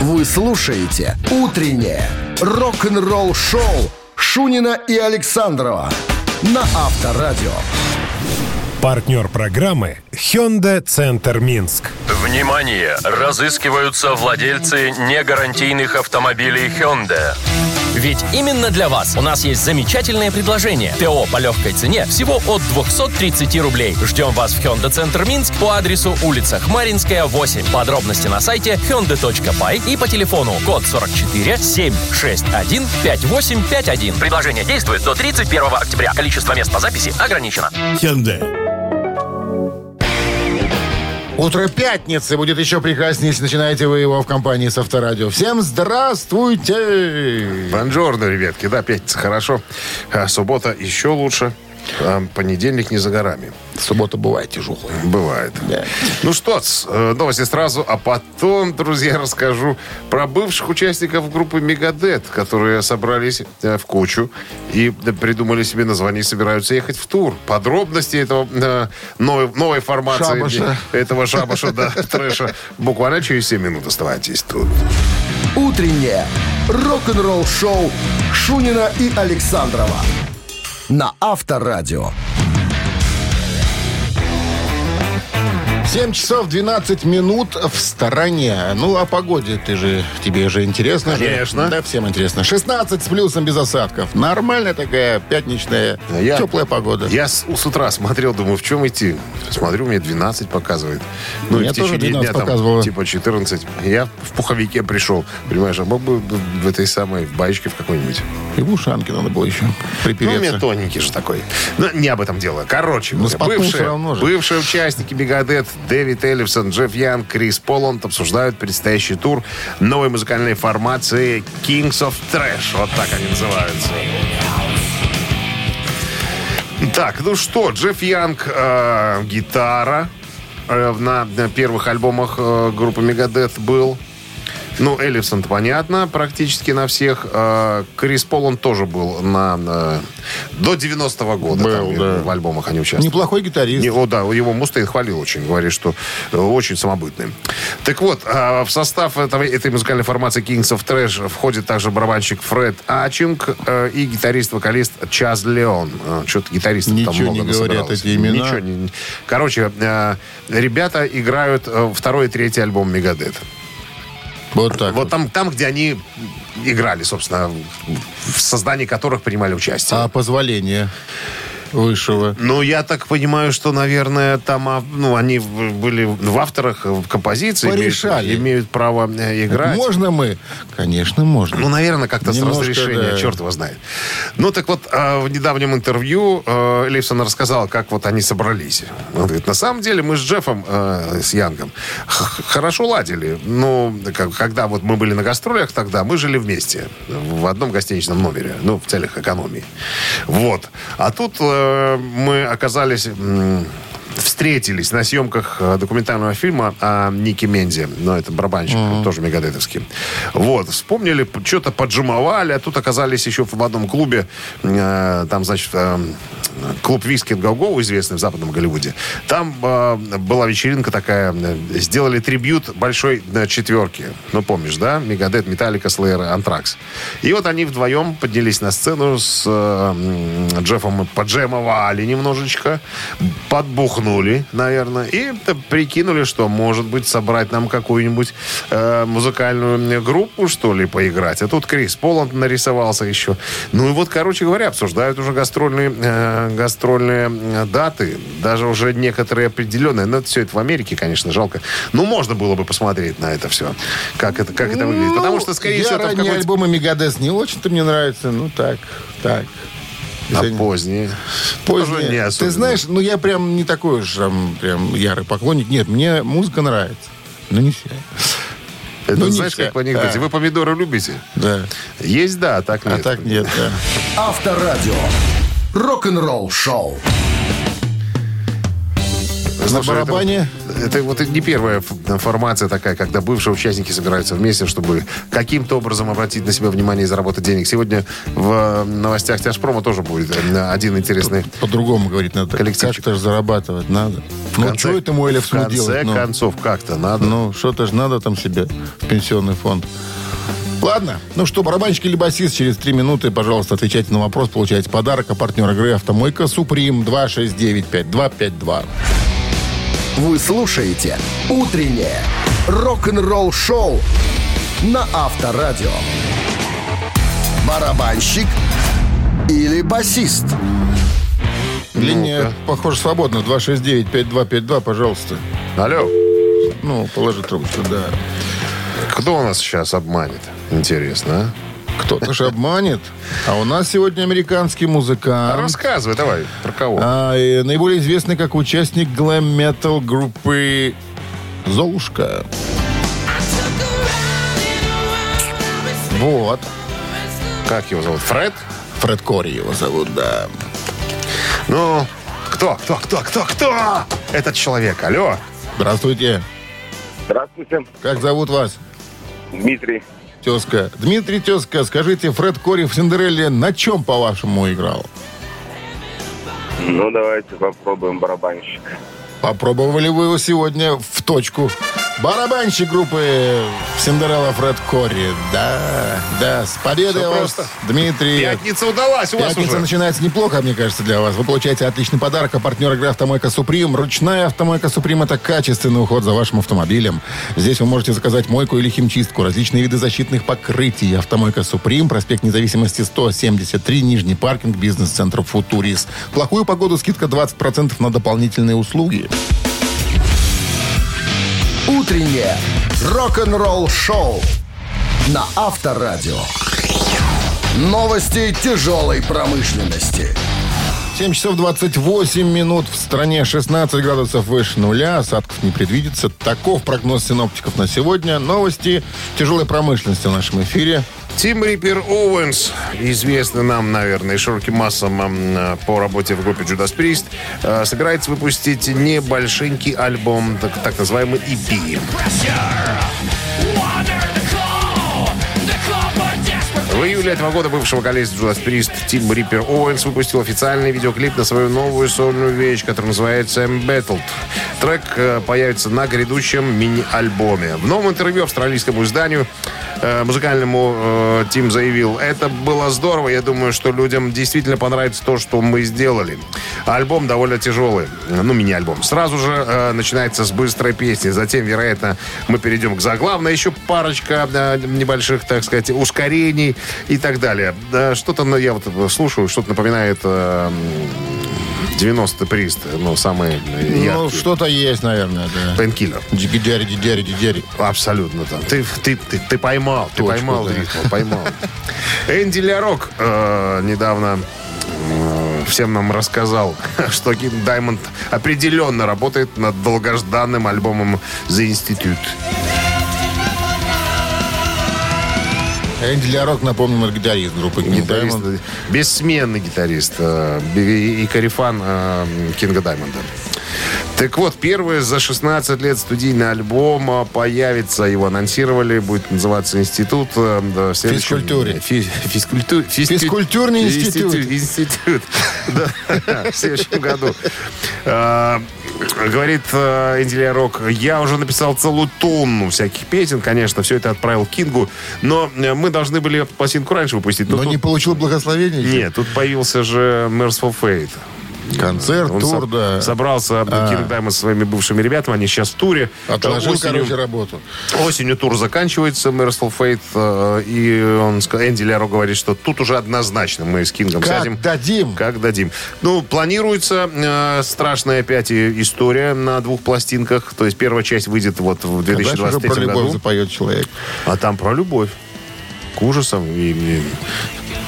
Вы слушаете «Утреннее рок-н-ролл-шоу» Шунина и Александрова на Авторадио. Партнер программы Hyundai Центр Минск. Внимание! Разыскиваются владельцы негарантийных автомобилей Hyundai. Ведь именно для вас у нас есть замечательное предложение. ТО по легкой цене всего от 230 рублей. Ждем вас в Hyundai Центр Минск по адресу улица Хмаринская, 8. Подробности на сайте hyundai.by и по телефону код 44 761 5851. Предложение действует до 31 октября. Количество мест по записи ограничено. Hyundai. Утро пятницы будет еще прекраснее, если начинаете вы его в компании с Авторадио. Всем здравствуйте! Бонжорно, ребятки. Да, пятница хорошо. А суббота еще лучше. А понедельник не за горами. Суббота бывает тяжелая. Бывает. Да. Ну что, э, новости сразу, а потом, друзья, расскажу про бывших участников группы Мегадет, которые собрались э, в кучу и придумали себе название и собираются ехать в тур. Подробности этого э, новой, новой формации Шабаша. этого шабаша, да, трэша. Буквально через 7 минут оставайтесь тут. «Утреннее рок-н-ролл-шоу» Шунина и Александрова на Авторадио. 7 часов 12 минут в стороне. Ну, о погоде ты же, тебе же интересно. же? Конечно. Да, всем интересно. 16 с плюсом без осадков. Нормальная такая пятничная Я- теплая погода. Я с, с утра смотрел, думаю, в чем идти. Смотрю, мне 12 показывает. Ну, в тоже течение 12 дня там показывало. типа 14. Я в пуховике пришел. Понимаешь, а мог бы в этой самой в баечке в какой-нибудь. И в ушанке надо было еще Ну, у меня припереться. тоненький же такой. Но не об этом дело. Короче, Ну, бывшие, же. бывшие участники Мегадет Дэвид Эллифсон, Джефф Янг, Крис Поланд обсуждают предстоящий тур новой музыкальной формации Kings of Trash. Вот так они называются. Так, ну что, Джефф Янг, э, гитара э, на, на первых альбомах э, группы Мегадет был. Ну, Эллифсон, понятно, практически на всех. Э, Крис Полон тоже был на, на- до 90-го года. Был, там, да. В альбомах они участвовали. Неплохой гитарист. Не, о, да, его Мустейн хвалил очень, говорит, что э, очень самобытный. Так вот, а, в состав этого, этой музыкальной формации Kings of Trash входит также барабанщик Фред Ачинг э, и гитарист-вокалист Чаз Леон. Э, Что-то гитаристов там Ничего много не говорят эти имена. Ничего не... Короче, э, ребята играют э, второй и третий альбом Мегадет. Вот так. Вот там, там, где они играли, собственно, в создании которых принимали участие. А позволение высшего? Ну, я так понимаю, что, наверное, там, а, ну, они были в авторах в композиции. имеют- Порешали. Имеют, право э, играть. Можно мы? Конечно, можно. Ну, наверное, как-то с Немножко, разрешения, да. черт его знает. Ну, так вот, а, в недавнем интервью э, Лейфсон рассказал, как вот они собрались. Он говорит, на самом деле мы с Джеффом, э, с Янгом, хорошо ладили. Ну, как- когда вот мы были на гастролях тогда, мы жили вместе в одном гостиничном номере, ну, в целях экономии. Вот. А тут э, мы оказались... встретились на съемках э, документального фильма о Нике Мензе. Ну, это барабанщик, тоже мегадетовский. Вот, вспомнили, что-то поджимовали, а тут оказались еще в одном клубе. э, там, значит, э, клуб Виски Гоу, известный в западном Голливуде. Там э, была вечеринка такая, э, сделали трибют большой э, четверки. Ну, помнишь, да? Мегадет, Металлика, Слэйр, Антракс. И вот они вдвоем поднялись на сцену с э, Джеффом, поджемовали немножечко, подбухнули, наверное, и прикинули, что, может быть, собрать нам какую-нибудь э, музыкальную группу, что ли, поиграть. А тут Крис Поланд нарисовался еще. Ну и вот, короче говоря, обсуждают уже гастрольные, э, гастрольные даты, даже уже некоторые определенные. Но это все это в Америке, конечно, жалко. Ну, можно было бы посмотреть на это все, как это, как это выглядит. Потому что, скорее Ну, я всего, ранние какой-то... альбомы Мегадес не очень-то мне нравятся. Ну, так, так. А поздние? Позднее. Тоже не Ты знаешь, ну я прям не такой уж там, прям ярый поклонник. Нет, мне музыка нравится. Но не вся. Это ну, знаешь, как в анекдоте. Да. Вы помидоры любите? Да. Есть, да, а так А нет. так нет, да. Авторадио. Рок-н-ролл шоу. На Слушай, барабане это- это вот не первая формация такая, когда бывшие участники собираются вместе, чтобы каким-то образом обратить на себя внимание и заработать денег. Сегодня в э, новостях Тяжпрома тоже будет э, один интересный По-другому говорить надо. Коллективчик. Как-то же зарабатывать надо. В Ну, конце- что этому В Элевсону конце делать? Ну, концов, как-то надо. Ну, что-то же надо там себе в пенсионный фонд. Ладно. Ну что, барабанщик или басист, через три минуты, пожалуйста, отвечайте на вопрос, получаете подарок. А партнер игры «Автомойка Суприм» 269-5252. Вы слушаете «Утреннее рок-н-ролл-шоу» на Авторадио. Барабанщик или басист? Линия, похоже, свободна. 269-5252, пожалуйста. Алло, Ну, положи трубочку, да. кто у нас сейчас обманет? Интересно, Кто-то же обманет. А у нас сегодня американский а? музыкант. Рассказывай, давай, про кого? А, и наиболее известный как участник глэм-метал группы «Золушка». Вот. Как его зовут? Фред? Фред Кори его зовут, да. Ну, кто, кто, кто, кто, кто? Этот человек, алло. Здравствуйте. Здравствуйте, Как зовут вас? Дмитрий. Тезка. Дмитрий Тезка, скажите, Фред Кори в Синдерелле на чем, по-вашему, играл? Ну, давайте попробуем барабанщик. Попробовали вы его сегодня в точку. Барабанщик группы Синдерелла Фред Кори. Да, да, с победой Всё вас, просто. Дмитрий. Пятница удалась у вас Пятница уже. начинается неплохо, мне кажется, для вас. Вы получаете отличный подарок, а партнер игры «Автомойка Суприм». Ручная «Автомойка Суприм» — это качественный уход за вашим автомобилем. Здесь вы можете заказать мойку или химчистку, различные виды защитных покрытий. «Автомойка Суприм», проспект Независимости, 173, Нижний паркинг, бизнес-центр «Футурис». В плохую погоду скидка 20% на дополнительные услуги. Утреннее рок-н-ролл-шоу на Авторадио. Новости тяжелой промышленности. 7 часов 28 минут. В стране 16 градусов выше нуля. Осадков не предвидится. Таков прогноз синоптиков на сегодня. Новости тяжелой промышленности в нашем эфире. Тим Риппер Оуэнс, известный нам, наверное, широким массам по работе в группе Judas Priest, э, собирается выпустить небольшенький альбом, так называемый EP. В июле этого года бывший вокалист Judas Priest Тим Риппер Оуэнс выпустил официальный видеоклип на свою новую сольную вещь, которая называется Embattled. Трек э, появится на грядущем мини-альбоме. В новом интервью австралийскому изданию э, музыкальному э, Тим заявил, это было здорово, я думаю, что людям действительно понравится то, что мы сделали. Альбом довольно тяжелый, ну, мини-альбом. Сразу же начинается с быстрой песни, затем, вероятно, мы перейдем к заглавной, еще парочка небольших, так сказать, ускорений и так далее. Да, что-то, ну, я вот слушаю, что-то напоминает э, 90 прист, ну, самые Ну, яркие. что-то есть, наверное, да. Пенкиллер. Джигидяри, дидяри, дидяри. Абсолютно там. Ты, ты, ты, ты поймал, ты Точку, поймал да. ритм, поймал. Энди Лярок э, недавно э, всем нам рассказал, что Даймонд определенно работает над долгожданным альбомом The Institute. Энди Лярок, напомним, гитарист группы King Гитарист, Diamond. бессменный гитарист э, и, корефан э, Кинга Даймонда. Так вот, первый за 16 лет студийный альбом э, появится. Его анонсировали. Будет называться «Институт». да, Физкультуре. Фи- физкульту- физкуль- Физкультурный институт. Институт. Да, в следующем году. Говорит э, Энди Рок, я уже написал целую тонну всяких песен, конечно, все это отправил Кингу, но э, мы должны были пластинку раньше выпустить. Но тут- не получил благословения? нет, тут появился же Merciful Fate. Концерт, Он тур, со- да. Собрался Кинг Даймонд со своими бывшими ребятами, они сейчас в туре. Отложил, Осенью- короче, работу. Осенью тур заканчивается, Merciful Fate, э, и он, Энди Ляро говорит, что тут уже однозначно мы с Кингом Как сядем. дадим? Как дадим. Ну, планируется э, страшная опять история на двух пластинках. То есть первая часть выйдет вот в Когда же уже 2023 про любовь году. запоет человек? А там про любовь. К ужасам и... и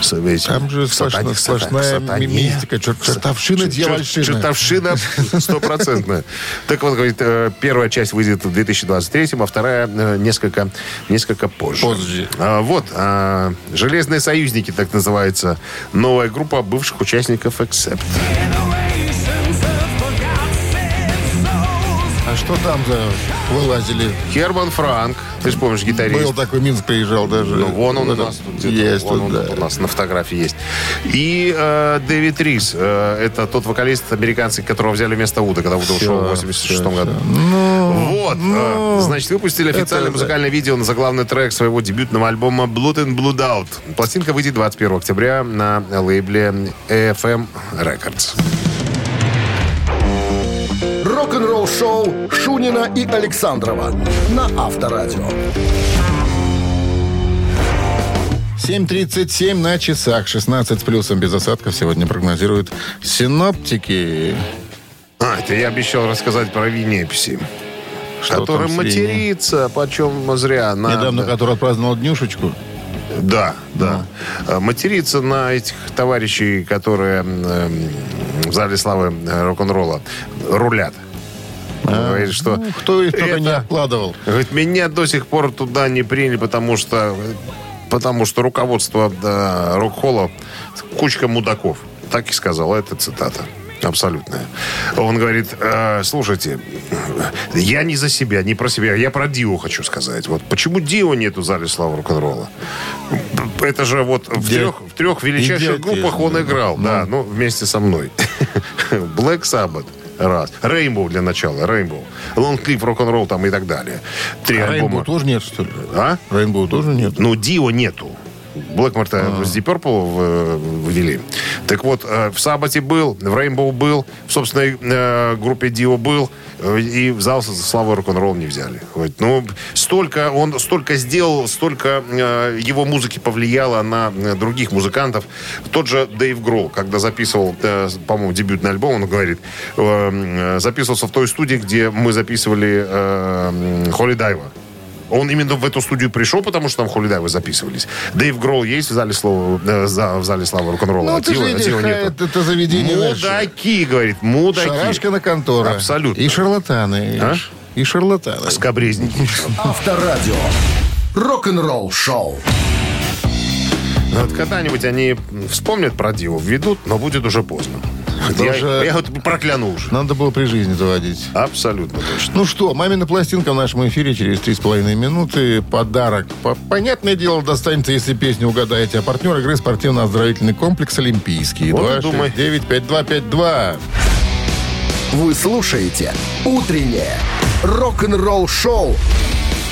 с этим Там же сатане- сплошная, сатане- сатане. ми- мистика, чер- чертовщина, Чер- дьявольщина. Чертовщина стопроцентная. Так вот, говорит, э, первая часть выйдет в 2023, а вторая э, несколько, несколько позже. Позже. А, Вот, а, «Железные союзники», так называется, новая группа бывших участников «Accept». Кто там за вылазили? Герман Франк, ты же помнишь, гитарист. Был такой, Минск приезжал даже. Ну, вон он у нас тут. Есть Вон он да. у нас на фотографии есть. И э, Дэвид Рис. э, это тот вокалист американский, которого взяли вместо Уда, когда Уда ушел в 86 году. вот. э, значит, выпустили официальное это- музыкальное видео на заглавный трек своего дебютного альбома Blood and Blood Out. Пластинка выйдет 21 октября на лейбле FM Records. Рок-н-ролл шоу Шунина и Александрова на Авторадио. 7.37 на часах. 16 с плюсом без осадков сегодня прогнозируют синоптики. А, это я обещал рассказать про Винепси. Что который матерится, почем зря. на- Недавно, который отпраздновал днюшечку. Да, да. А, Материться на этих товарищей, которые м, в зале славы э, рок-н-ролла рулят. Говорит, что Ну, кто их только это- не откладывал. Говорит, меня до сих пор туда не приняли, потому что, потому что руководство да, рок-холла кучка мудаков. Так и сказал, это цитата. Абсолютная. Он говорит, «Э, слушайте, я не за себя, не про себя, я про Дио хочу сказать. Вот почему Дио нету в зале славы рок-н-ролла? Это же вот в Где- трех, в трех величайших группах он да. играл, да, ну, вместе со мной. Black Sabbath, раз. Rainbow для начала. Long Cliff Rock'n'Roll там и так далее. Три А Рейнбоу альбома. тоже нет, что ли? А? Рейнбоу тоже нет. Ну, Дио нету. Блэкмор-то А. с Deep Purple в- ввели. Так вот, э, в Сабате был, в Рейнбоу был, в собственной э, группе Дио был, э, и в зал со славой рок-н-ролл не взяли. Вот. Ну, столько, он столько сделал, столько э, его музыки повлияло на э, других музыкантов. Тот же Дэйв Гролл, когда записывал, э, по-моему, дебютный альбом, он говорит, э, э, записывался в той студии, где мы записывали э, Холли Дайва. Он именно в эту студию пришел, потому что там Холидайвы записывались. Дэйв Гролл есть в зале, слова, э, за- в зале славы рок-н-ролла, Ну, а ты Тила- же Тила нету. это, это заведение. Мудаки, говорит, мудаки. Шарашка на контора. Абсолютно. И шарлатаны. А? И шарлатаны. Скобрезники. Авторадио. Рок-н-ролл шоу. Ну, Вот когда-нибудь они вспомнят про Диву, введут, но будет уже поздно. Я, уже- я вот прокляну уже. Надо было при жизни заводить. Абсолютно точно. Ну что, мамина пластинка в нашем эфире через 3,5 минуты. Подарок. По- Понятное дело, достанется, если песню угадаете. А партнер игры спортивно-оздоровительный комплекс «Олимпийский». Вот и думай. 269-5252. Вы слушаете «Утреннее рок-н-ролл шоу»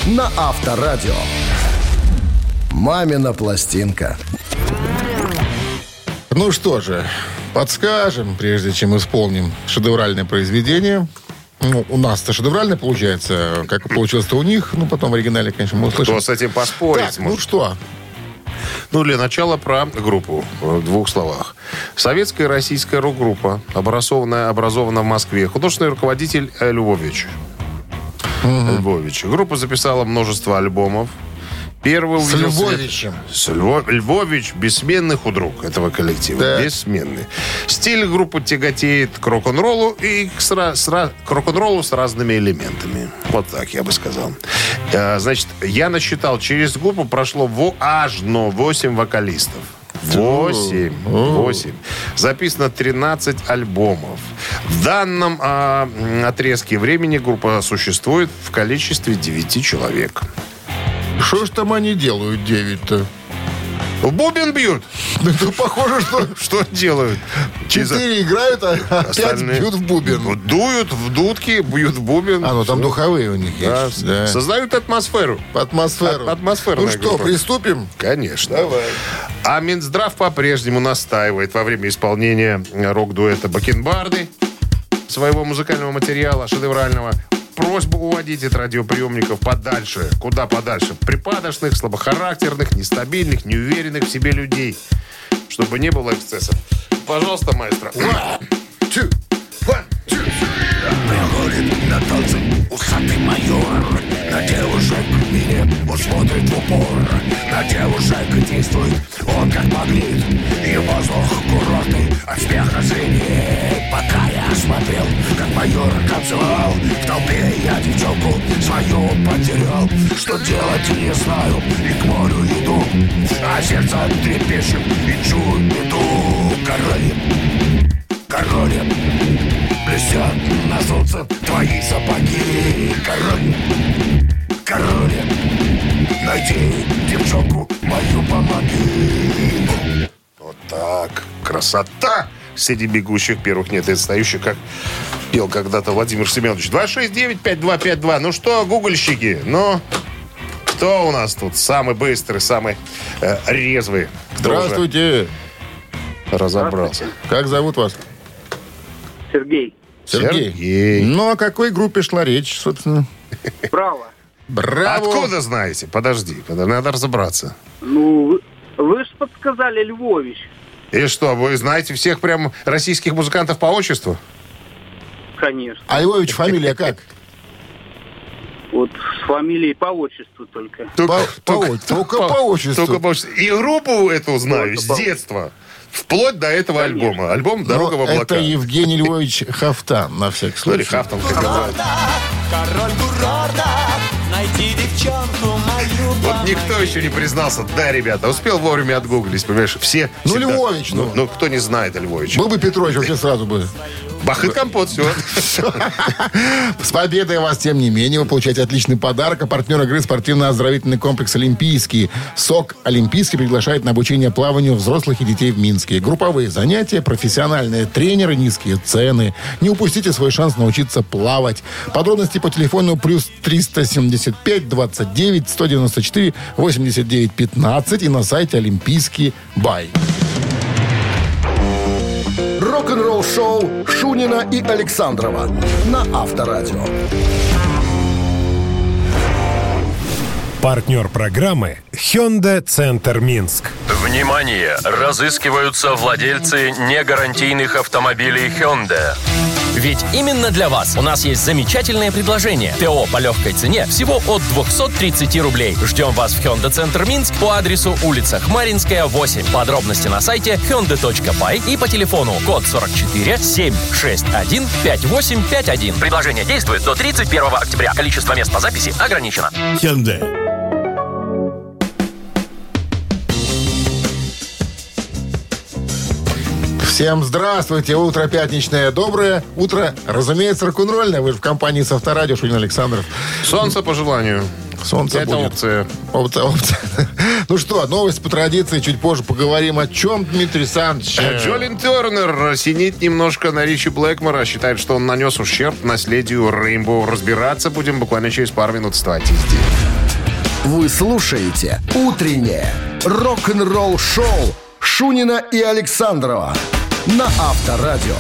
на Авторадио. «Мамина пластинка». Ну что же, подскажем, прежде чем исполним шедевральное произведение. Ну, у нас-то шедевральное получается, как получилось-то у них. Ну, потом в оригинале, конечно, мы услышим. Кто с этим поспорить Так, ну может? что, Ну, для начала про группу в двух словах. Советская и российская рок-группа, образованная, образована в Москве. Художественный руководитель э, Львович. Львович. Группа записала множество альбомов. Первый С свет- Львовичем. С Льво- Львович бессменный худрук этого коллектива. Так. Бессменный. Стиль группы тяготеет к рок-н-роллу и к, сра- сра- к рок-н-роллу с разными элементами. Вот так я бы сказал. Э, Значит, я насчитал, через группу прошло во- аж но 8 вокалистов. 8. 8. Записано 13 альбомов. В данном а, отрезке времени группа существует в количестве 9 человек. Что ж там они делают, 9-то? В бубен бьют. Это похоже, что Что делают? четыре играют, а пять бьют в бубен. Дуют в дудки, бьют в бубен. А, ну там духовые у них есть. Да. Создают атмосферу. Атмосферу. А- атмосферная Ну что, приступим? Конечно. А Минздрав по-прежнему настаивает во время исполнения э, рок-дуэта Бакенбарды своего музыкального материала шедеврального просьбу уводить от радиоприемников подальше. Куда подальше? Припадочных, слабохарактерных, нестабильных, неуверенных в себе людей. Чтобы не было эксцессов. Пожалуйста, маэстро. Приходит на танцы усатый майор На девушек мире он смотрит в упор На девушек действует он как магнит И воздух курортный от смеха звенит Пока я смотрел, как майор танцевал. В толпе я девчонку свою потерял. Что делать не знаю и к морю иду. А сердце трепещет и чую беду Король, король Блестят на солнце твои сапоги. Король, король Найди девчонку мою, помоги. Вот так. Красота! Среди бегущих первых нет, и отстающих, как пел когда-то Владимир Семенович. 269-5252. Ну что, гугольщики, ну... Кто у нас тут самый быстрый, самый э, резвый? Здравствуйте. Разобрался. Как зовут вас? Сергей. Сергей. Сергей. Ну, о какой группе шла речь, собственно? Право. Браво. Откуда знаете? Подожди, подожди, надо разобраться. Ну, вы же подсказали Львович. И что, вы знаете всех прям российских музыкантов по отчеству? Конечно. А Львович фамилия как? Вот с фамилией по отчеству только. По- по от- только по отчеству. Только по отчеству. И группу эту знаю Только с по- детства. Вплоть до этого Конечно. альбома. Альбом «Дорога в Ну, облака». Это Евгений Львович Хафтан, на всякий или случай. Хафтан, как называют. Король курорта, найди девчонку мою. Вот никто еще не признался. Да, ребята, успел вовремя отгуглить, понимаешь? Все Ну, всегда- Львович, ну. ну. Ну, кто не знает о Львовиче? Был бы Петрович, вообще сразу бы. Бах и компот, все. С победой вас, тем не менее, вы получаете отличный подарок. А партнер игры спортивно-оздоровительный комплекс «Олимпийский». СОК «Олимпийский» приглашает на обучение плаванию взрослых и детей в Минске. Групповые занятия, профессиональные тренеры, низкие цены. Не упустите свой шанс научиться плавать. Подробности по телефону плюс 375 29 194 89 15 и на сайте «Олимпийский бай». Рок-н-ролл шоу Шунина и Александрова на Авторадио. Партнер программы Hyundai Центр Минск. Внимание! Разыскиваются владельцы негарантийных автомобилей Hyundai. Ведь именно для вас у нас есть замечательное предложение. ТО по легкой цене всего от 230 рублей. Ждем вас в Hyundai Центр Минск по адресу улица Хмаринская, 8. Подробности на сайте hyundai.by и по телефону код 44 761 5851. Предложение действует до 31 октября. Количество мест по записи ограничено. Hyundai. Всем здравствуйте, утро пятничное, доброе утро, разумеется, рок-н-ролльное. Вы же в компании с Авторадио, Шунин Александров. Солнце по желанию. Солнце Это будет. опция. Опция, опция. Ну что, новость по традиции, чуть позже поговорим о чем, Дмитрий Александрович. Э, Джолин Тернер синит немножко на Ричи Блэкмора. Считает, что он нанес ущерб наследию Рейнбоу. Разбираться будем буквально через пару минут. Здесь. Вы слушаете «Утреннее рок-н-ролл-шоу» Шунина и Александрова на Авторадио.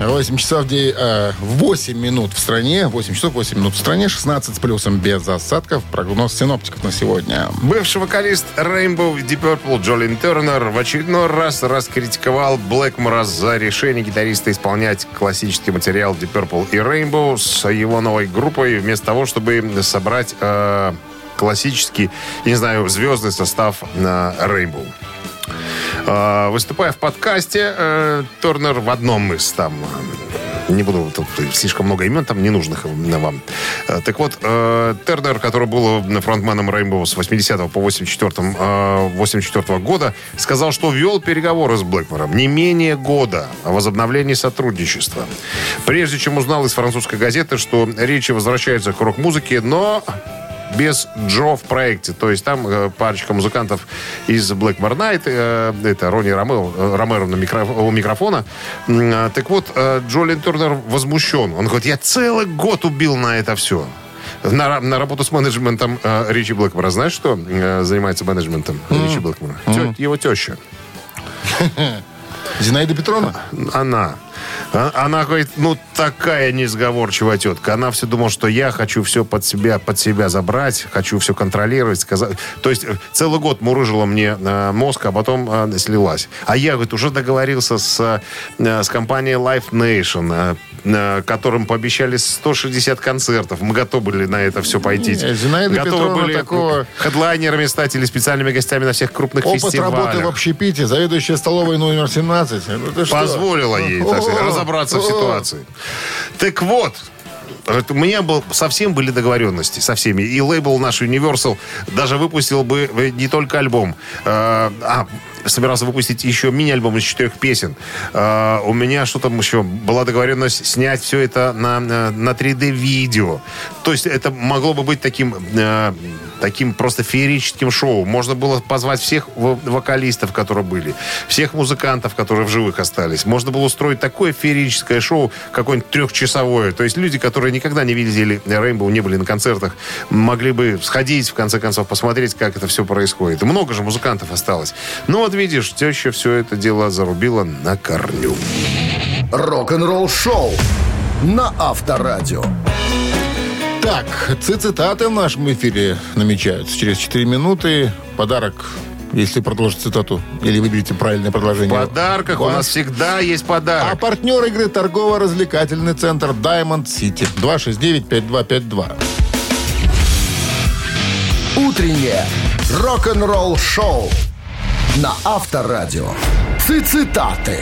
8 часов, де- э, 8 минут в стране, 8 часов 8 минут в стране, 16 с плюсом без осадков. Прогноз синоптиков на сегодня. Бывший вокалист Rainbow Deep Purple Джолин Тернер в очередной раз раскритиковал Блэкмора за решение гитариста исполнять классический материал Deep Purple и Rainbow с его новой группой, вместо того, чтобы собрать э, классический, не знаю, звездный состав на Rainbow. Э, Выступая в подкасте, э, Тернер в одном из там э, не буду тут слишком много имен там ненужных э, вам. Э, Так вот, Тернер, который был фронтменом Rainbow с 80 по 84, э, 84 года, сказал, что вел переговоры с Блэкмором не менее года о возобновлении сотрудничества. Прежде чем узнал из французской газеты, что речи возвращаются к рок-музыке, но без Джо в проекте. То есть там э, парочка музыкантов из Blackmore Night, э, это Ронни Ромео, э, Ромеро на микро- у микрофона. А, Так вот, Джолин Турнер возмущен. Он говорит, я целый год убил на это все. На, на работу с менеджментом э, Ричи Блэкмора. Знаешь, что э, занимается менеджментом Ричи Блэкмора? Тё- его теща. Зинаида Петровна? Она. А- Она говорит, ну, такая несговорчивая тетка. Она все думала, что я хочу все под себя, под себя забрать, хочу все контролировать, сказать. То есть э, целый год мурыжила мне э, мозг, а потом э, слилась. А я, говорит, уже договорился с, с компанией Life Nation, которым пообещали 160 концертов. Мы готовы были на это все пойти. Не, Зинаида готовы Петровна были такого- хедлайнерами стать или специальными гостями на всех крупных Опыт фестивалях. работы в общепите, заведующая столовой номер 17. Ну, позволила ей так сказать, разобраться в ситуации. Так вот, у меня был, совсем были договоренности со всеми. И лейбл наш Universal даже выпустил бы э, не только альбом. э, а, собирался выпустить еще мини-альбом из четырех песен. А, у меня что там еще? Была договоренность снять все это на, на, на 3D-видео. То есть это могло бы быть таким, э, таким просто феерическим шоу. Можно было позвать всех во- вокалистов, которые были, всех музыкантов, которые в живых остались. Можно было устроить такое феерическое шоу, какое-нибудь трехчасовое. То есть люди, которые никогда не видели Рейнбоу, не были на концертах, могли бы сходить, в конце концов, посмотреть, как это все происходит. Много же музыкантов осталось. Ну вот видишь, теща все это дело зарубила на корню. Рок-н-ролл шоу на Авторадио. Так, цитаты в нашем эфире намечаются. Через 4 минуты подарок, если продолжить цитату, или выберете правильное В предложение. подарках у нас всегда есть А подарок. партнер игры торгово-развлекательный центр Diamond City. 269-5252. Утреннее рок-н-ролл шоу на Авторадио. Цитаты.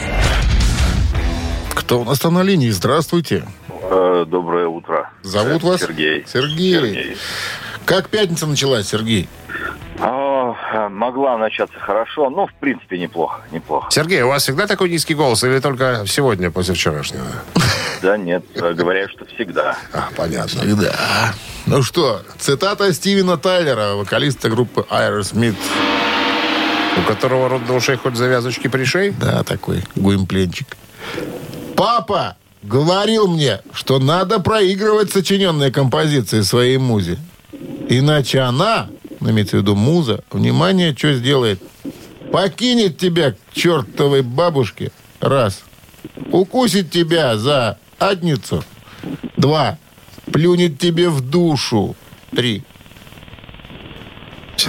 Кто у нас там на линии? Здравствуйте. Э, Доброе утро. Зовут вас? Сергей. Сергей. Сергей. Как пятница началась, Сергей? А, могла начаться хорошо, но в принципе неплохо, неплохо. Сергей, у вас всегда такой низкий голос или только сегодня, после вчерашнего? Да нет, говорят, что всегда. А, понятно. Да. Ну что, цитата Стивена Тайлера, вокалиста группы Aerosmith. У которого рот до ушей хоть завязочки пришей? Да, такой гуимпленчик. Папа говорил мне, что надо проигрывать сочиненные композиции своей музе. Иначе она, ну, имеется в виду муза, внимание, что сделает? Покинет тебя к чертовой бабушке. Раз. Укусит тебя за адницу. Два. Плюнет тебе в душу. Три. Из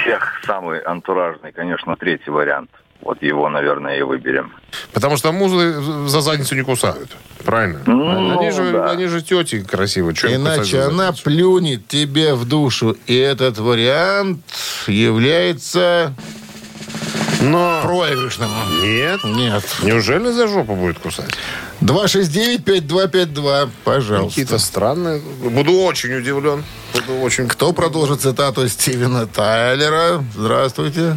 всех самый антуражный, конечно, третий вариант. Вот его, наверное, и выберем. Потому что музы за задницу не кусают. Правильно? Ну, они, же, да. они же тети красивые. Кусать Иначе она плюнет тебе в душу. И этот вариант является Но... проигрышным. Нет. Нет. Неужели за жопу будет кусать? 269-5252, пожалуйста. Какие-то странные. Буду очень удивлен. Буду очень... Кто продолжит цитату Стивена Тайлера? Здравствуйте.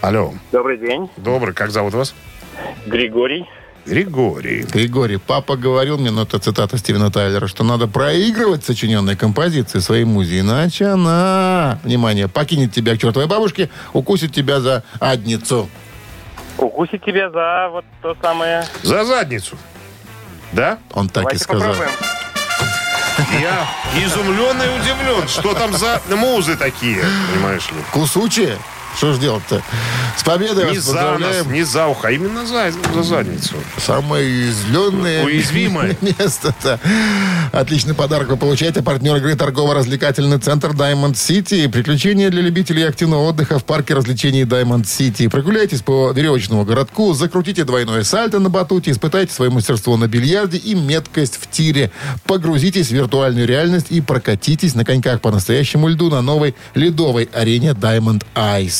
Алло. Добрый день. Добрый. Как зовут вас? Григорий. Григорий. Григорий, папа говорил мне, ну это цитата Стивена Тайлера, что надо проигрывать сочиненные композиции своей музе, иначе она, внимание, покинет тебя к чертовой бабушке, укусит тебя за адницу. Укусить тебя за вот то самое. За задницу. Да? Он так Давайте и сказал. попробуем. Я изумлен и удивлен. Что там за музы такие? Понимаешь ли? Кусучие? Что ж делать-то? С победой Не вас за поздравляем. не за ухо, а именно за, за задницу. Самое уязвленное Уязвимое. место. да. Отличный подарок вы получаете. Партнер игры торгово-развлекательный центр Diamond City. Приключения для любителей активного отдыха в парке развлечений Diamond City. Прогуляйтесь по веревочному городку, закрутите двойное сальто на батуте, испытайте свое мастерство на бильярде и меткость в тире. Погрузитесь в виртуальную реальность и прокатитесь на коньках по настоящему льду на новой ледовой арене Diamond Ice.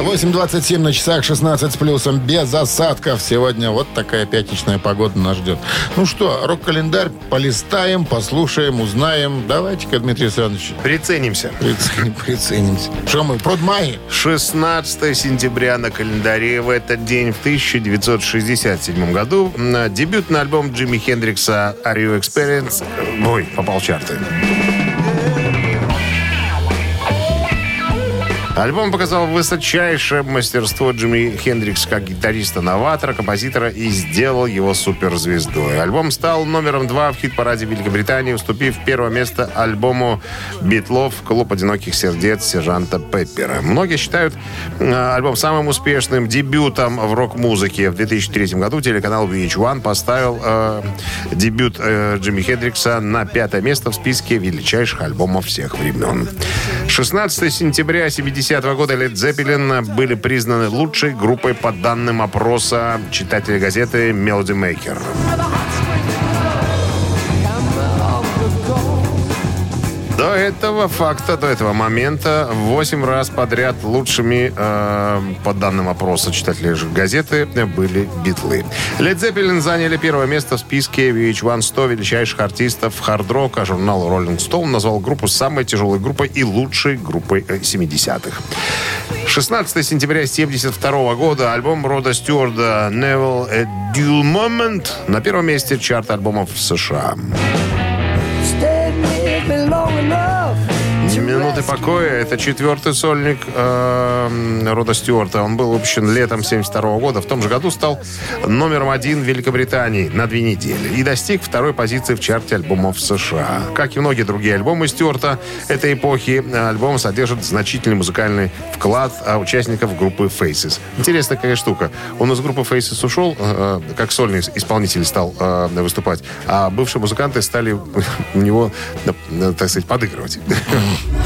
8.27 на часах, 16 с плюсом, без осадков. Сегодня вот такая пятничная погода нас ждет. Ну что, рок-календарь полистаем, послушаем, узнаем. Давайте-ка, Дмитрий Александрович, Приценимся. прицени- приценимся. Что мы, продмай? 16 сентября на календаре в этот день в 1967 году на дебютный альбом Джимми Хендрикса «Are You Experience?» Ой, попал в чарты. Альбом показал высочайшее мастерство Джимми Хендрикса как гитариста-новатора, композитора и сделал его суперзвездой. Альбом стал номером два в хит-параде Великобритании, уступив первое место альбому Битлов «Клуб одиноких сердец» сержанта Пеппера. Многие считают э, альбом самым успешным дебютом в рок-музыке. В 2003 году телеканал VH1 поставил э, дебют э, Джимми Хендрикса на пятое место в списке величайших альбомов всех времен. 16 сентября 70 года Led Zeppelin были признаны лучшей группой по данным опроса читателей газеты Melody Maker. До этого факта, до этого момента 8 раз подряд лучшими, э, по данным опроса читателей газеты, были битлы. Led Zeppelin заняли первое место в списке VH1 100 величайших артистов хард-рока. Журнал Rolling Stone назвал группу самой тяжелой группой и лучшей группой э, 70-х. 16 сентября 1972 года альбом Рода Стюарда «Never a Dual Moment» на первом месте чарта альбомов в США. Минуты покоя. Это четвертый сольник э, Рода Стюарта. Он был выпущен летом 72 года. В том же году стал номером один в Великобритании на две недели. И достиг второй позиции в чарте альбомов США. Как и многие другие альбомы Стюарта этой эпохи, альбом содержит значительный музыкальный вклад а, участников группы Faces. Интересная какая штука. Он из группы Faces ушел, э, как сольный исполнитель стал э, выступать, а бывшие музыканты стали у него, э, так сказать, подыгрывать.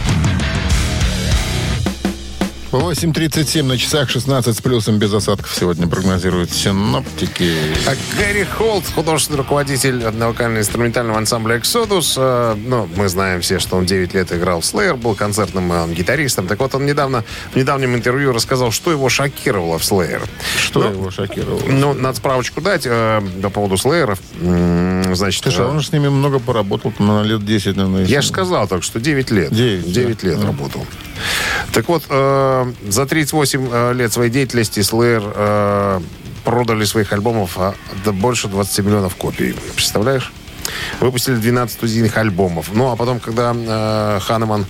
8.37 на часах, 16 с плюсом без осадков сегодня прогнозируют синоптики. А Гэри Холт, художественный руководитель вокально-инструментального ансамбля «Эксодус». э, ну, мы знаем все, что он 9 лет играл в Slayer, был концертным э, гитаристом. Так вот, он недавно, в недавнем интервью рассказал, что его шокировало в Slayer. Что Ну, его шокировало? Ну, надо справочку дать э, по поводу Слееров. М, Значит, Слушай, э, он же с ними много поработал, на лет 10, наверное. я же сказал только что 9 лет. Девять, 9 да. лет Да. работал. Так вот, э, за 38 э, лет своей деятельности Slayer э, продали своих альбомов а, да больше 20 миллионов копий. Представляешь? Выпустили 12 студийных альбомов. Ну, а потом, когда э, Ханеман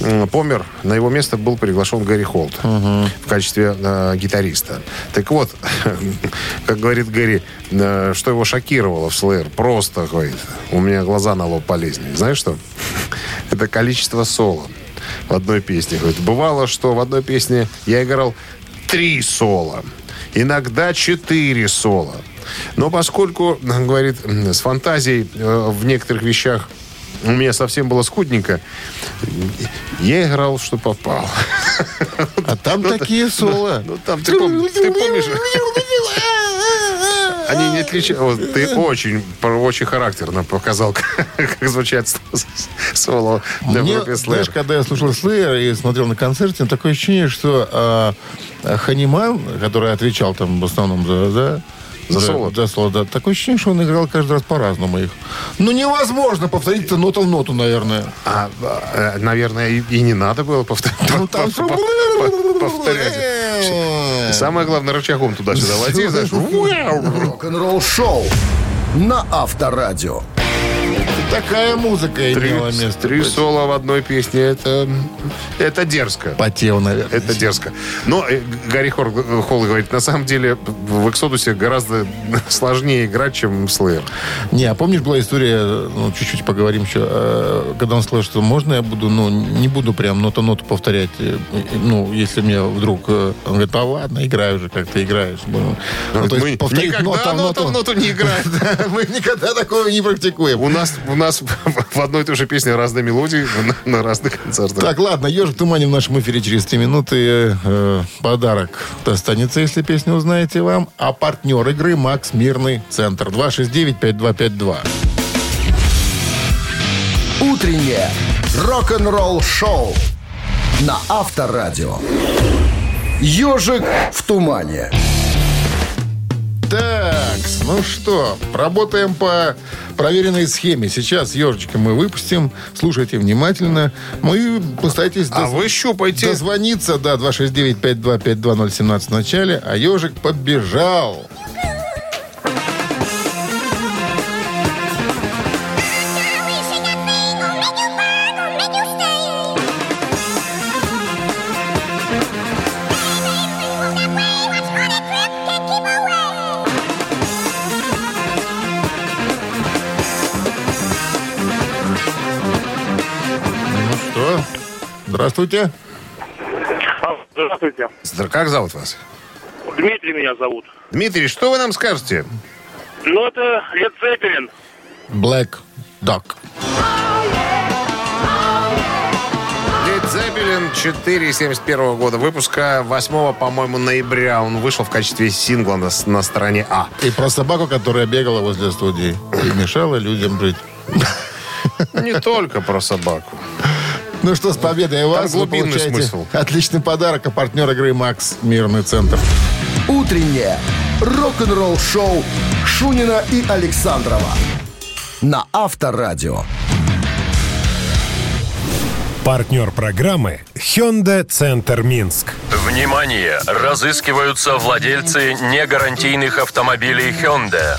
м, помер, на его место был приглашен Гэри Холт в качестве э, гитариста. Так вот, как говорит Гэри, э, что его шокировало в Slayer, просто, говорит, у меня глаза на лоб полезли. Знаешь что? Это количество соло в одной песне. Говорит, бывало, что в одной песне я играл три соло, иногда четыре соло. Но поскольку, говорит, с фантазией э, в некоторых вещах у меня совсем было скудненько, я играл, что попал. А там такие соло. Ну, там, ты помнишь? Вот, ты очень, очень характерно показал, как звучат соло в Мне, знаешь, Slayer. когда я слушал Slayer и смотрел на концерте, такое ощущение, что а, а, Ханиман, который отвечал там в основном за... за За соло? За соло, да. Такое ощущение, что он играл каждый раз по-разному их. Ну, невозможно повторить это нота в ноту, наверное. А, э, наверное, и, и не надо было повторять. Ну, там повторять. Самое главное, рычагом туда-сюда води, знаешь. Рок-н-ролл-шоу на Авторадио. Такая музыка Три, имела место. три быть. соло в одной песне, это, это дерзко. Потел, наверное. Это дерзко. Но э, Гарри Хор- Холл говорит, на самом деле в Эксодусе гораздо сложнее играть, чем Slayer. Не, а помнишь, была история, ну, чуть-чуть поговорим еще, э, когда он сказал, что можно я буду, ну, не буду прям нота-ноту повторять, э, ну, если мне вдруг... Он говорит, а ладно, играй уже, как ты играешь. Ну, ну, то есть повторить никогда нота в нота в ноту не играем. Мы никогда такого не практикуем. У нас, у нас в одной и той же песне разные мелодии на, на разных концертах. Так, ладно, «Ежик в тумане» в нашем эфире через 3 минуты. Э, подарок достанется, если песню узнаете вам. А партнер игры «Макс Мирный Центр». 269-5252. Утреннее рок-н-ролл-шоу на Авторадио. Ежик в тумане. Так, ну что, работаем по проверенной схеме. Сейчас ежичка мы выпустим. Слушайте внимательно. Мы постарайтесь А доз- вы щупайте. дозвониться. Да, 269-5252017 в начале. А ежик побежал. Здравствуйте. Здравствуйте. Здра- Как зовут вас? Дмитрий меня зовут. Дмитрий, что вы нам скажете? Ну, это Лед Зеппелин. Black Dog. Зеппелин Ван Хален 4 71 года выпуска. 8, по-моему, ноября он вышел в качестве сингла на, на стороне А. И про собаку, которая бегала возле студии и мешала людям жить. Не только про собаку. Ну что, с победой у вас. Вы глубинный получаете смысл. Отличный подарок. А партнер игры «Макс» Мирный центр. Утреннее рок-н-ролл-шоу Шунина и Александрова на Авторадио. Партнер программы Hyundai Центр Минск. Внимание! Разыскиваются владельцы негарантийных автомобилей Hyundai.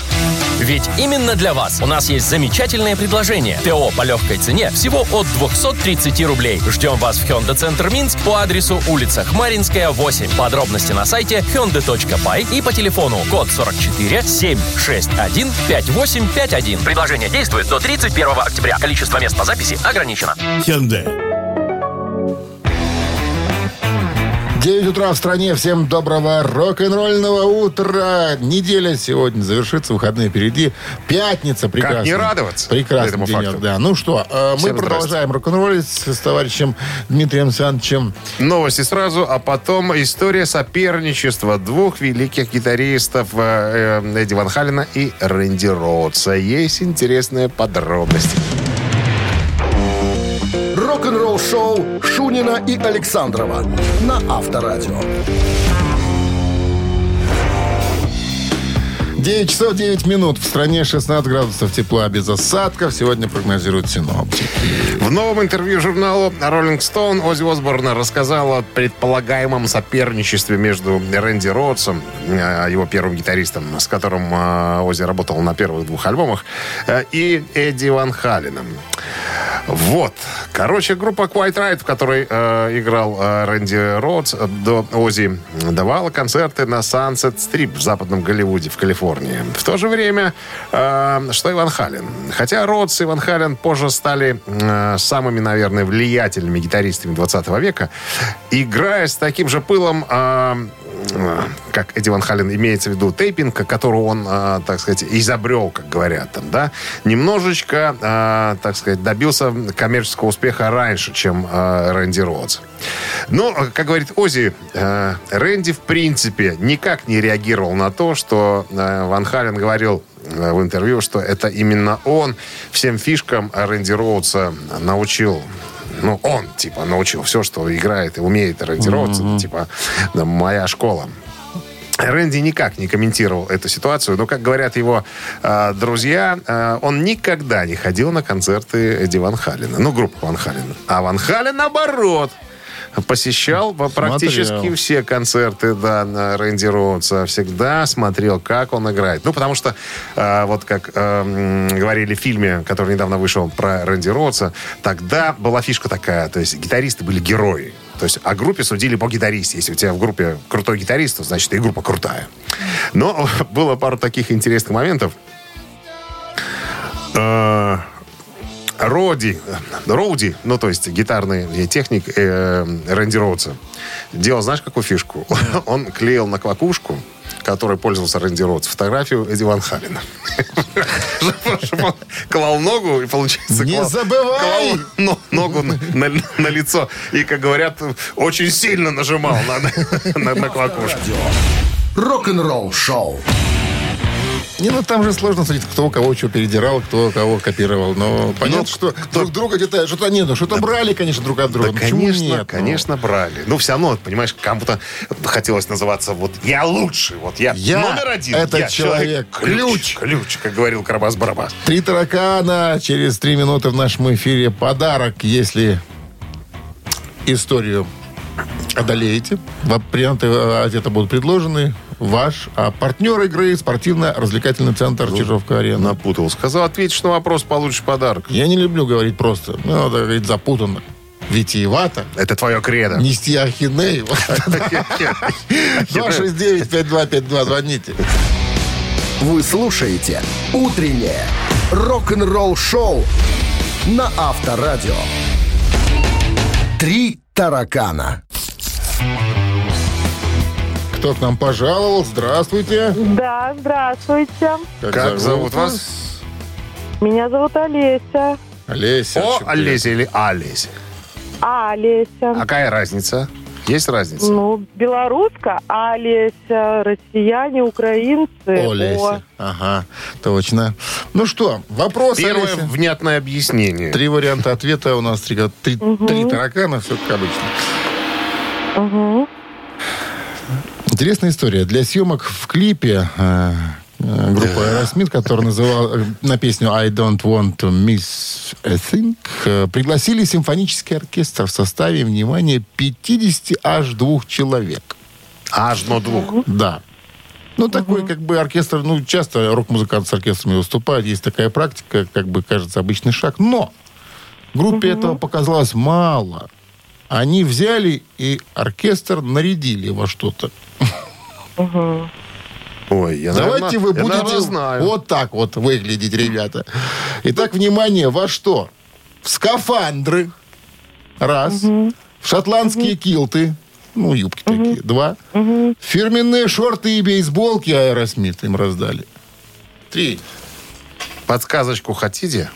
Ведь именно для вас у нас есть замечательное предложение. ТО по легкой цене всего от 230 рублей. Ждем вас в Hyundai Центр Минск по адресу улица Хмаринская, 8. Подробности на сайте hyundai.by и по телефону код 44 761 5851. Предложение действует до 31 октября. Количество мест по записи ограничено. Hyundai. 9 утра в стране. Всем доброго рок-н-ролльного утра. Неделя сегодня завершится, выходные впереди. Пятница прекрасная. не радоваться Прекрасный этому денек, факту? да. Ну что, э, мы Всем продолжаем рок-н-роллить с товарищем Дмитрием Александровичем. Новости сразу, а потом история соперничества двух великих гитаристов э, э, Эдди Ван Халена и Рэнди Роудса. Есть интересные подробности. Рок-н-ролл-шоу Шунина и Александрова на Авторадио. 9 часов 9 минут. В стране 16 градусов тепла без осадков. Сегодня прогнозируют синоптики. В новом интервью журналу Rolling Stone Оззи Осборн рассказал о предполагаемом соперничестве между Рэнди Роудсом, э, его первым гитаристом, с которым э, Оззи работал на первых двух альбомах, э, и Эдди Ван Халленом. Вот. Короче, группа Quiet Right, в которой э, играл э, Рэнди Роудс, э, до Оззи давала концерты на Sunset Strip в западном Голливуде, в Калифорнии. В то же время, э, что и Ван Хален. Хотя Роудс и Ван Хален позже стали э, самыми, наверное, влиятельными гитаристами 20 века, играя с таким же пылом э, как Эдди Ван Хален имеется в виду тейпинг, которого он, э, так сказать, изобрел, как говорят там, да, немножечко, э, так сказать, добился коммерческого успеха раньше, чем э, Рэнди Роудс. Но, э, как говорит Ози, э, Рэнди, в принципе, никак не реагировал на то, что э, Ван Хален говорил э, в интервью, что это именно он всем фишкам Рэнди Роудса научил ну, он, типа, научил все, что играет и умеет Рэнди Роудс. Это, типа, моя школа. Рэнди никак не комментировал эту ситуацию, но, как говорят его э, друзья, э, он никогда не ходил на концерты Эдди Ван Халена, ну, группы Ван Халена. А Ван Хален, наоборот, посещал практически Смотрел. все концерты да, Рэнди Роудса. Всегда смотрел, как он играет. Ну, потому что, э, вот как э, говорили в фильме, который недавно вышел про Рэнди Роудса, тогда была фишка такая, то есть гитаристы были герои. То есть о группе судили по гитаристе. Если у тебя в группе крутой гитарист, то значит и группа крутая. Но было пару таких интересных моментов. Роди, Роуди, ну, то есть гитарный техник э, Рэнди Роудса, делал, знаешь, какую фишку? Он клеил на квакушку, которой пользовался Рэнди Роудс, фотографию Эдди Ван он клал ногу, и получается... Не забывай! клал но- ногу на, лицо. И, как говорят, очень сильно нажимал на, на, на квакушку. Не, ну там же сложно судить, кто кого что передирал, кто кого копировал. Но понятно, Ну, что друг друга где-то что-то нет, ну, что-то брали, конечно, друг от друга. Да, Ну, конечно, нет? Ну, конечно, брали. Ну, все равно, понимаешь, кому-то хотелось называться вот «я лучший», вот «я, Я номер один». этот я человек. ключ, ключ, как говорил Карабас-Барабас. Три таракана через три минуты в нашем эфире. Подарок, если историю одолеете. Варианты ответа будут предложены. Ваш. А партнер игры спортивно-развлекательный центр Чижовка-Арена. Напутал. Сказал, ответишь на вопрос, получишь подарок. Я не люблю говорить просто. Ну, надо говорить запутанно. Витиевато. Это твое кредо. Нести ахинею. 269-5252. Звоните. Вы слушаете «Утреннее рок-н-ролл-шоу» на Авторадио. «Три таракана». Кто к нам пожаловал? Здравствуйте. Да, здравствуйте. Как зовут вас? Меня зовут Олеся. Олеся. О, очень Олеся или Олеся? Олеся. Какая разница? Есть разница? Ну, белоруска, Олеся, россияне, украинцы. О, Леся. Ага, точно. Ну что, вопрос, Первое Олеся. внятное объяснение. Три варианта ответа у нас. Три, три, три таракана, все как обычно. Мгм. Интересная история. Для съемок в клипе э, э, группы Aerosmith, которая называла э, на песню I Don't Want to Miss a Thing, э, пригласили симфонический оркестр в составе, внимание, 50 аж двух человек. Аж но двух? Да. Ну, такой, как бы, оркестр, ну, часто рок-музыканты с оркестрами выступают, есть такая практика, как бы, кажется, обычный шаг. Но группе этого показалось мало. Они взяли и оркестр нарядили во что-то. Ой, я, Давайте наверное, вы я, будете наверное, знаю. вот так вот выглядеть, ребята. Итак, внимание, во что? В скафандры. Раз. В шотландские килты. Ну, юбки такие. Два. Фирменные шорты и бейсболки Аэросмит им раздали. Три. Подсказочку хотите?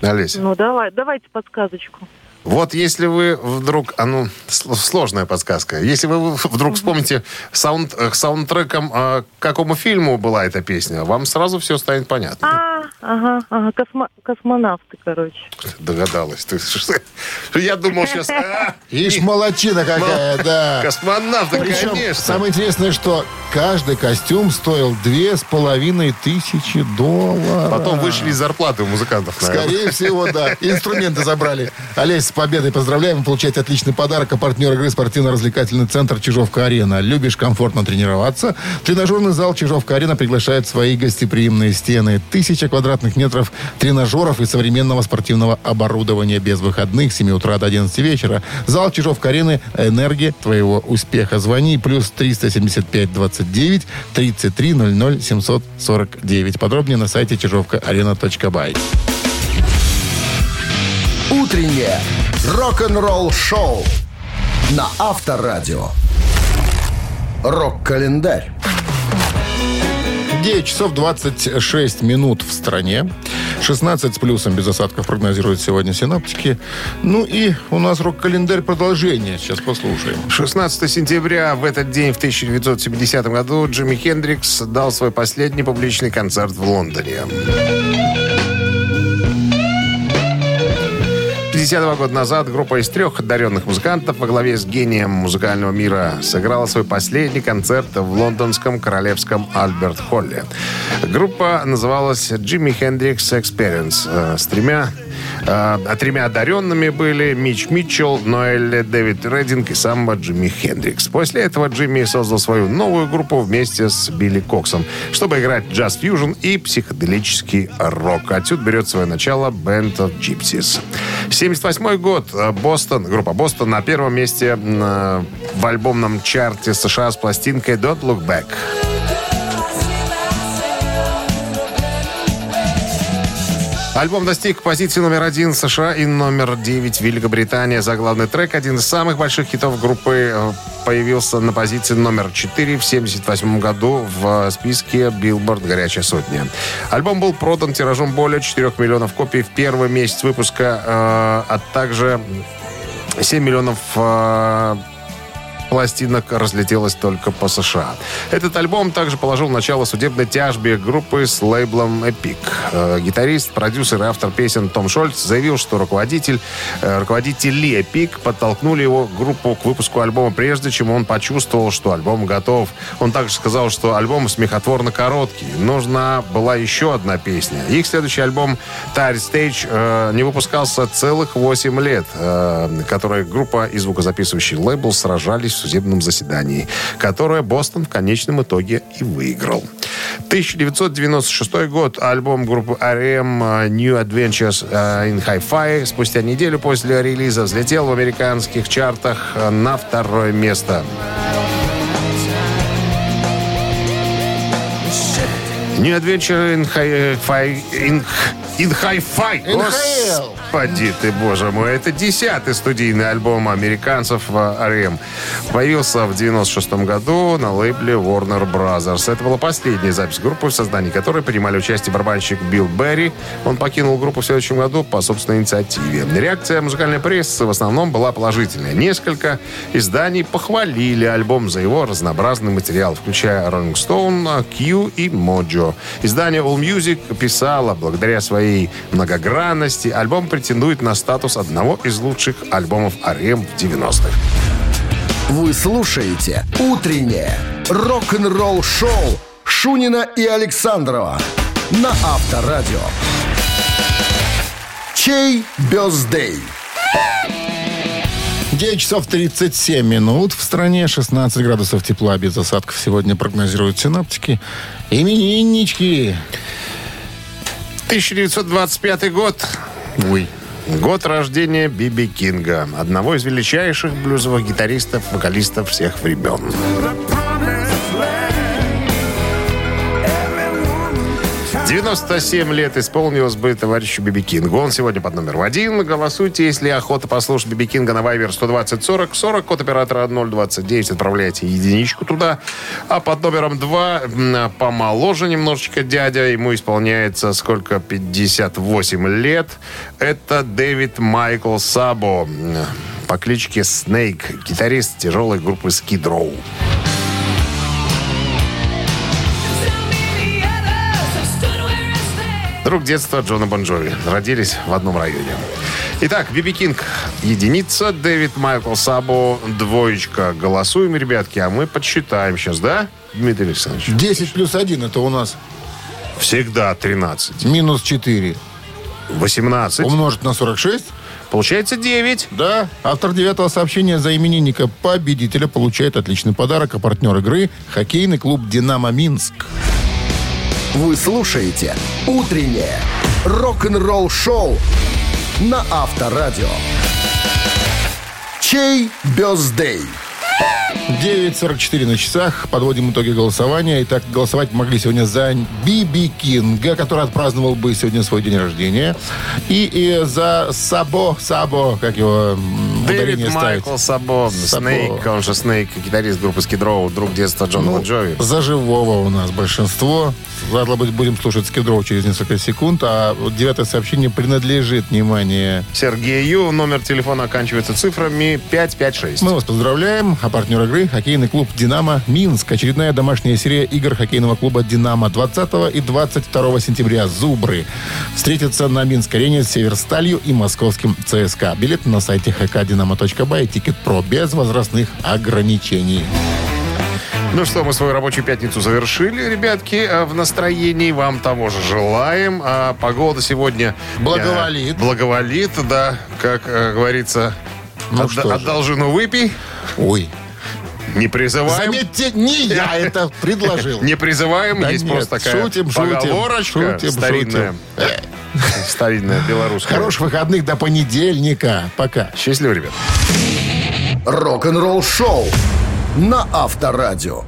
Олеся. Ну, давай, давайте подсказочку. Вот если вы вдруг... А ну, сл- сложная подсказка. Если вы вдруг вспомните саунд, э, саундтреком, к какому фильму была эта песня, вам сразу все станет понятно. А, ага, ага, космо- космонавты, короче. Догадалась. Ты, я думал сейчас... а, Ишь, молодчина какая, да. Космонавты, Причем конечно. самое интересное, что каждый костюм стоил две с половиной тысячи долларов. Потом вышли из зарплаты у музыкантов, наверное. Скорее всего, да. Инструменты забрали. Олесь, победой поздравляем. Вы получаете отличный подарок. А партнер игры спортивно-развлекательный центр Чижовка-Арена. Любишь комфортно тренироваться? Тренажерный зал Чижовка-Арена приглашает свои гостеприимные стены. Тысяча квадратных метров тренажеров и современного спортивного оборудования без выходных с 7 утра до 11 вечера. Зал Чижовка-Арены – энергия твоего успеха. Звони плюс 375 29 33 00 749. Подробнее на сайте чижовкаарена.бай. Утреннее рок-н-ролл-шоу на Авторадио. Рок-календарь. 9 часов 26 минут в стране. 16 с плюсом без осадков прогнозируют сегодня синаптики. Ну и у нас рок-календарь продолжение. Сейчас послушаем. 16 сентября в этот день в 1970 году Джимми Хендрикс дал свой последний публичный концерт в Лондоне. 52 года назад группа из трех одаренных музыкантов во главе с гением музыкального мира сыграла свой последний концерт в лондонском королевском Альберт Холле. Группа называлась Jimi Hendrix Experience э, с тремя а тремя одаренными были Мич Митчелл, Ноэль Дэвид Реддинг и сам Джимми Хендрикс. После этого Джимми создал свою новую группу вместе с Билли Коксом, чтобы играть джаз-фьюжн и психоделический рок. Отсюда берет свое начало Band of Gypsies. 78 год. э, Бостон, группа Бостон на первом месте э, в альбомном чарте США с пластинкой Don't Look Back. Альбом достиг позиции номер один США и номер девять в Великобритании. Заглавный трек, один из самых больших хитов группы, э, появился на позиции номер 4 в 1978 году в э, списке Billboard «Горячая сотня». Альбом был продан тиражом более 4 миллионов копий в первый месяц выпуска, э, а также 7 миллионов пластинок разлетелось только по США. Этот альбом также положил начало судебной тяжбе группы с лейблом Epic. Э, Гитарист, продюсер и автор песен Том Шольц заявил, что руководитель, э, руководители Epic подтолкнули его группу к выпуску альбома прежде, чем он почувствовал, что альбом готов. Он также сказал, что альбом смехотворно короткий. Нужна была еще одна песня. Их следующий альбом Tired Stage э, не выпускался целых 8 лет, э, который группа и звукозаписывающий лейбл сражались судебном заседании, которое Бостон в конечном итоге и выиграл. 1996 год. Альбом группы R.E.M. э, New Adventures э, in Hi-Fi спустя неделю после релиза взлетел в американских чартах э, на второе место. New Adventure in Hi-Fi... In, in Hi-Fi. Господи ты, боже мой. Это десятый студийный альбом американцев R.E.M. Появился в 96 году на лейбле Warner Brothers. Это была последняя запись группы, в создании которой принимали участие барабанщик Билл Берри. Он покинул группу в следующем году по собственной инициативе. Реакция музыкальной прессы в основном была положительная. Несколько изданий похвалили альбом за его разнообразный материал, включая Rolling Stone, Q и Mojo. Издание All Music писало, благодаря своей многогранности, альбом претендует на статус одного из лучших альбомов R.E.M. в 90-х. Вы слушаете «Утреннее рок-н-ролл-шоу» Шунина и Александрова на Авторадио. Чей бездей? 9 часов 37 минут. В стране 16 градусов тепла без осадков сегодня прогнозируют синаптики. Имениннички. 1925 год. Ой. Год рождения Биби Кинга, одного из величайших блюзовых гитаристов, вокалистов всех времен. 97 лет исполнилось бы товарищу Биби Кингу. Он сегодня под номером один. Голосуйте, если охота послушать Биби Кинга на Вайвер 120 40 40, код оператора 029. Отправляйте единичку туда. А под номером два м, помоложе немножечко дядя. Ему исполняется сколько? 58 лет. Это Дэвид Майкл Сабо по кличке Снейк, гитарист тяжелой группы Skid Row. Друг детства Джона Бонджови. Родились в одном районе. Итак, Биби Кинг единица, Дэвид Майкл Сабо двоечка. Голосуем, ребятки, а мы подсчитаем сейчас, да, Дмитрий Александрович? 10 плюс 1 это у нас Всегда 13. минус 4. 18. Умножить на 46. Получается 9. Да, автор девятого сообщения за именинника победителя получает отличный подарок, а партнер игры – хоккейный клуб «Динамо Минск». Вы слушаете «Утреннее рок-н-ролл-шоу» на Авторадио. Чей бездей? 9.44 на часах. Подводим итоги голосования. Итак, голосовать могли сегодня за Биби Кинга, который отпраздновал бы сегодня свой день рождения. И, и за Сабо, Сабо, как его Дэвид. Майкл Сабо. Снейк, он же Снейк, гитарист группы Row, друг детства Джона Ну, Бонджови. За живого у нас большинство. Ладно, будем слушать Скидров через несколько секунд. А девятое сообщение принадлежит, внимание, Сергею. Номер телефона оканчивается цифрами 556. Мы вас поздравляем. А партнер игры – хоккейный клуб «Динамо» Минск. Очередная домашняя серия игр хоккейного клуба «Динамо» 20 и 22 сентября. «Зубры» встретятся на Минск-арене с «Северсталью» и московским ЦСКА. Билет на сайте hkdinamo.by. TicketPro без возрастных ограничений. Ну что, мы свою рабочую пятницу завершили, ребятки. А В настроении вам того же желаем. А погода сегодня... Благоволит. э, благоволит, да. Как э, говорится, Ну отда- что одолжину выпей. Ой. Не призываем. Заметьте, не я это предложил. Не призываем, Да есть нет, просто такая шутим, шутим, поговорочка шутим, старинная. Старинная белорусская. Хороших выходных до понедельника. Пока. Счастливо, ребят. Рок-н-ролл-шоу на Авторадио.